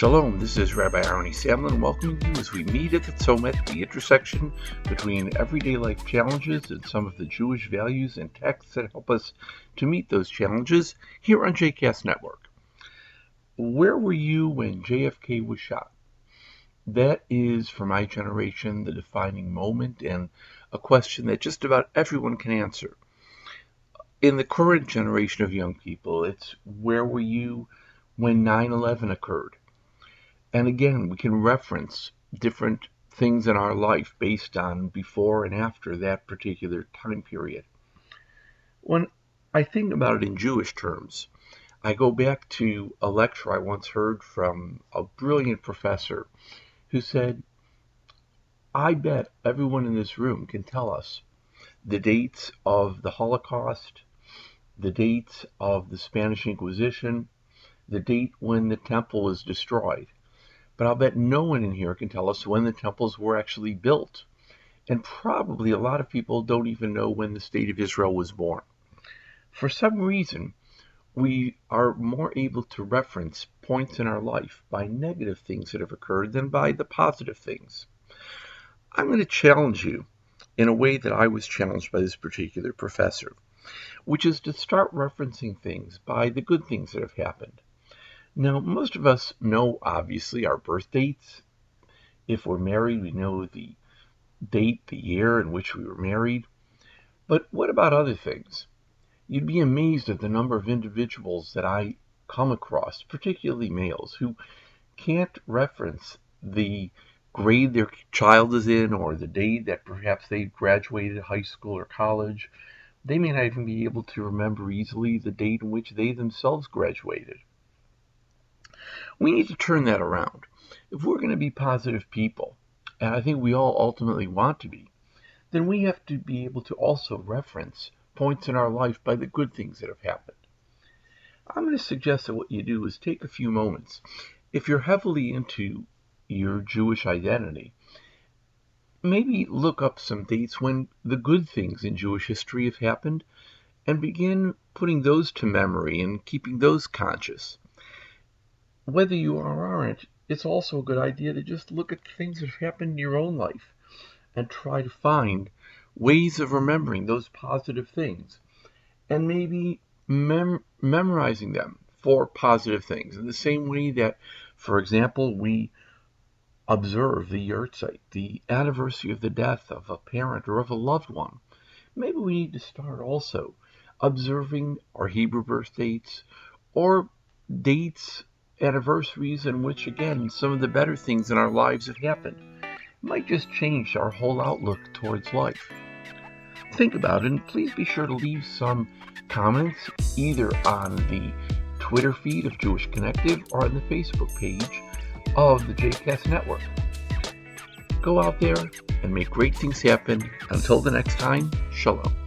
Shalom, this is Rabbi Arnie Samlin welcoming you as we meet at the Tzomet, the intersection between everyday life challenges and some of the Jewish values and texts that help us to meet those challenges here on JCast Network. Where were you when JFK was shot? That is, for my generation, the defining moment and a question that just about everyone can answer. In the current generation of young people, it's where were you when 9 11 occurred? And again, we can reference different things in our life based on before and after that particular time period. When I think about it in Jewish terms, I go back to a lecture I once heard from a brilliant professor who said, I bet everyone in this room can tell us the dates of the Holocaust, the dates of the Spanish Inquisition, the date when the temple was destroyed but I'll bet no one in here can tell us when the temples were actually built. And probably a lot of people don't even know when the state of Israel was born. For some reason, we are more able to reference points in our life by negative things that have occurred than by the positive things. I'm going to challenge you in a way that I was challenged by this particular professor, which is to start referencing things by the good things that have happened. Now, most of us know, obviously, our birth dates. If we're married, we know the date, the year in which we were married. But what about other things? You'd be amazed at the number of individuals that I come across, particularly males, who can't reference the grade their child is in or the date that perhaps they graduated high school or college. They may not even be able to remember easily the date in which they themselves graduated. We need to turn that around. If we're going to be positive people, and I think we all ultimately want to be, then we have to be able to also reference points in our life by the good things that have happened. I'm going to suggest that what you do is take a few moments. If you're heavily into your Jewish identity, maybe look up some dates when the good things in Jewish history have happened and begin putting those to memory and keeping those conscious whether you are or aren't, it's also a good idea to just look at things that have happened in your own life and try to find ways of remembering those positive things and maybe mem- memorizing them for positive things in the same way that, for example, we observe the yahrzeit, the anniversary of the death of a parent or of a loved one. Maybe we need to start also observing our Hebrew birth dates or dates anniversaries in which, again, some of the better things in our lives have happened. It might just change our whole outlook towards life. Think about it, and please be sure to leave some comments either on the Twitter feed of Jewish Connective or on the Facebook page of the JCast Network. Go out there and make great things happen. Until the next time, shalom.